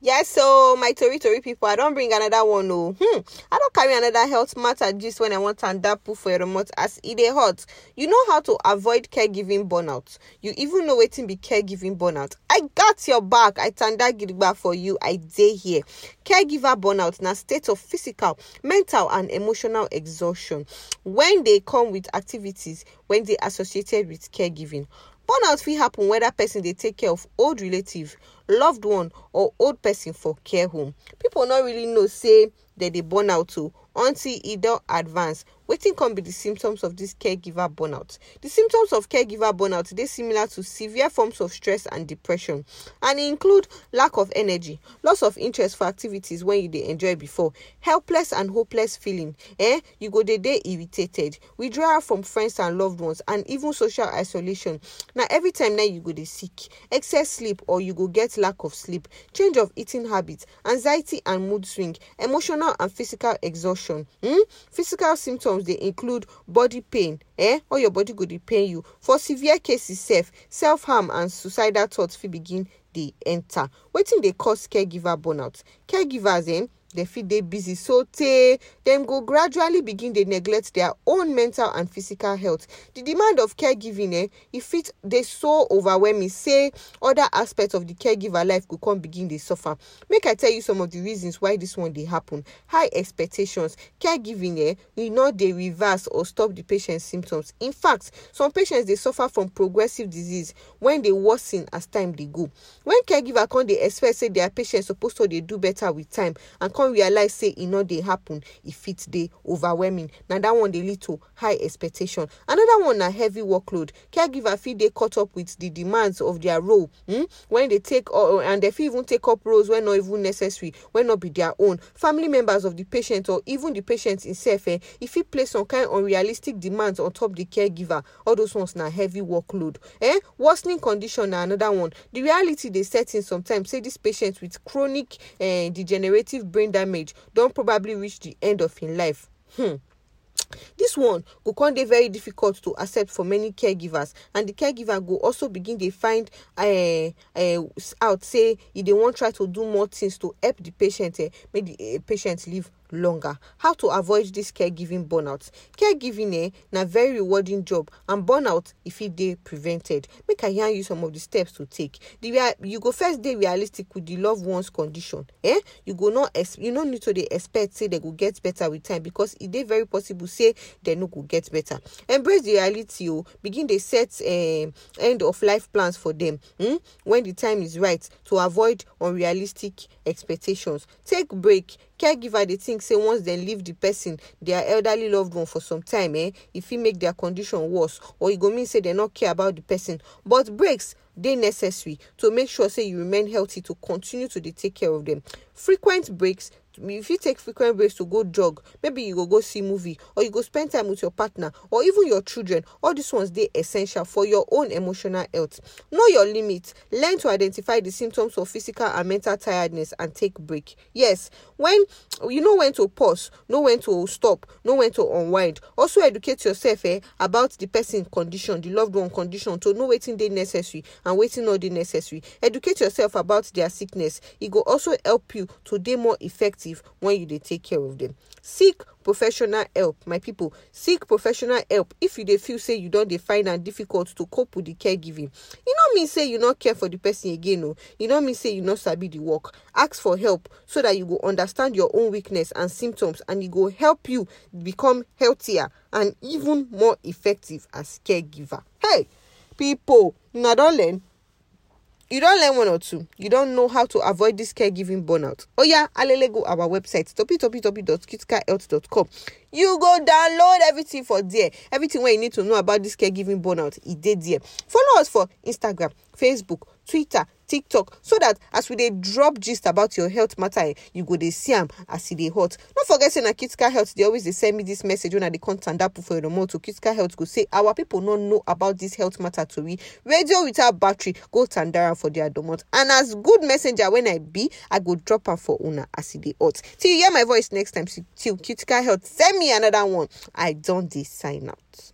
Yes, so my tori tori people, I don't bring another one. No, hmm, I don't carry another health matter just when I want to put for a remote as it is hot. You know how to avoid caregiving burnout. You even know waiting be caregiving burnout. I got your back. I tanda gidigba for you. I day here. Caregiver burnout na state of physical, mental, and emotional exhaustion when they come with activities when they associated with caregiving. Burnout fit happen whether person dey take care of old relative, loved one, or old person for care home. People no really know say dem dey burn out o until e don advance. Wetin come be the symptoms of this caregiver burnout? The symptoms of caregiver burnout dey similar to severe forms of stress and depression and include lack of energy, loss of interest for activities wey you dey enjoy before, helpless and hopeless feeling, eh? You go dey dey irritated, withdrawal from friends and loved ones and even social isolation. Na every time na you go dey sick, excess sleep or you go get lack of sleep, change of eating habits, anxiety and mood swing, emotional and physical exhaustion. Hmm? Physical symptoms dey include body pain, eh? All your body go dey pain you. For severe cases sef, self-harm and suicidal thoughts fit begin dey enter. Wetin dey cause caregiver burnout? Caregivers um dem fit dey busy sotey dem go gradually begin dey neglect their own mental and physical health. The demand of caregiving um e fit dey so overwhelming say other aspects of the caregiver life go come begin dey suffer. Make I tell you some of the reasons why this one dey happen. High expectations. Caregiving um e no dey reverse or stop the patient symptoms. In fact, some patients dey suffer from progressive disease when dey worsen as time dey go. When caregiver come dey expect say their patient suppose to dey do better with time and come realize say e no dey happen, e fit dey overwhelming. Na that one dey lead to high expectation. Another one na heavy workload. Caregiver fit dey caught up with the demands of their role um when they take or and dem fit even take up roles wey no even necessary, wey no be their own. Family members of the patient or even the patient himself um e fit place some kind unrealistic demands on top the caregiver. All those ones na heavy workload. eh? Worsening condition na another one. The reality dey set in sometimes say this patient with chronic um degenerative brain damage don probably reach the end of im life. um This one go come dey very difficult to accept for many caregivers and the caregiver go also begin dey find um um out say e dey wan try to do more things to help the patient um make the patient live longer. How to avoid this caregiving burnout? Caregiving um na very rewarding job and burnout e fit dey prevented. Make I yarn you some of the steps to take. The you go first dey realistic with the loved ones condition. um You go not you no need to dey expect say they go get better with time because e dey very possible say they no go get better. Embrace the reality o. Begin dey set um end of life plans for them um when the time is right to avoid unrealistic expectations. Take break. Caregiver dey think say once dem leave the person, their elderly loved one for some time um e fit make their condition worse or e go mean say dem no care about the person. But breaks dey necessary to make sure say you remain healthy to continue to take care of dem. Frequent breaks you take frequent breaks to go jog, maybe you go go see movie or you go spend time with your partner or even your children. All these ones dey essential for your own emotional health. Know your limit. Learn to identify the symptoms of physical and mental tiredness and take break. Yes, when you know when to pause, know when to stop, know when to unwind. Also educate yourself um about the person condition, the loved one condition to know wetin dey necessary and wetin no dey necessary. Educate yourself about their sickness. E go also help you to dey more effective when you dey take care of them Seek professional help my people. Seek professional help if you dey feel say you don dey find am difficult to cope with the caregiving. E no mean say you no care for the person again o. E no mean say you no sabi the work. Ask for help so that you go understand your own weakness and symptoms and e go help you become healthier and even more effective as caregiver. Hey people una learn? You don't learn one or two? You don't know how to avoid this caregiving burnout? Oh, Oya alele go our website www.criticalhealth.com. You go download everything for there. Everything wey you need to know about this caregiving burnout e dey there. Follow us for Instagram, Facebook, Twitter, tiktok so that as we dey drop gist about your health matter you go dey see am as dey hot. No forget say na critical health dey always dey send me this message when i tanda put for your remote to health go say our people no know about this health matter to tori. Radio without battery go tanda for their domot. And as good messenger when i be i go drop am for una as dey hot. Till you hear my voice next time till critical health send me another one. I don dey sign out.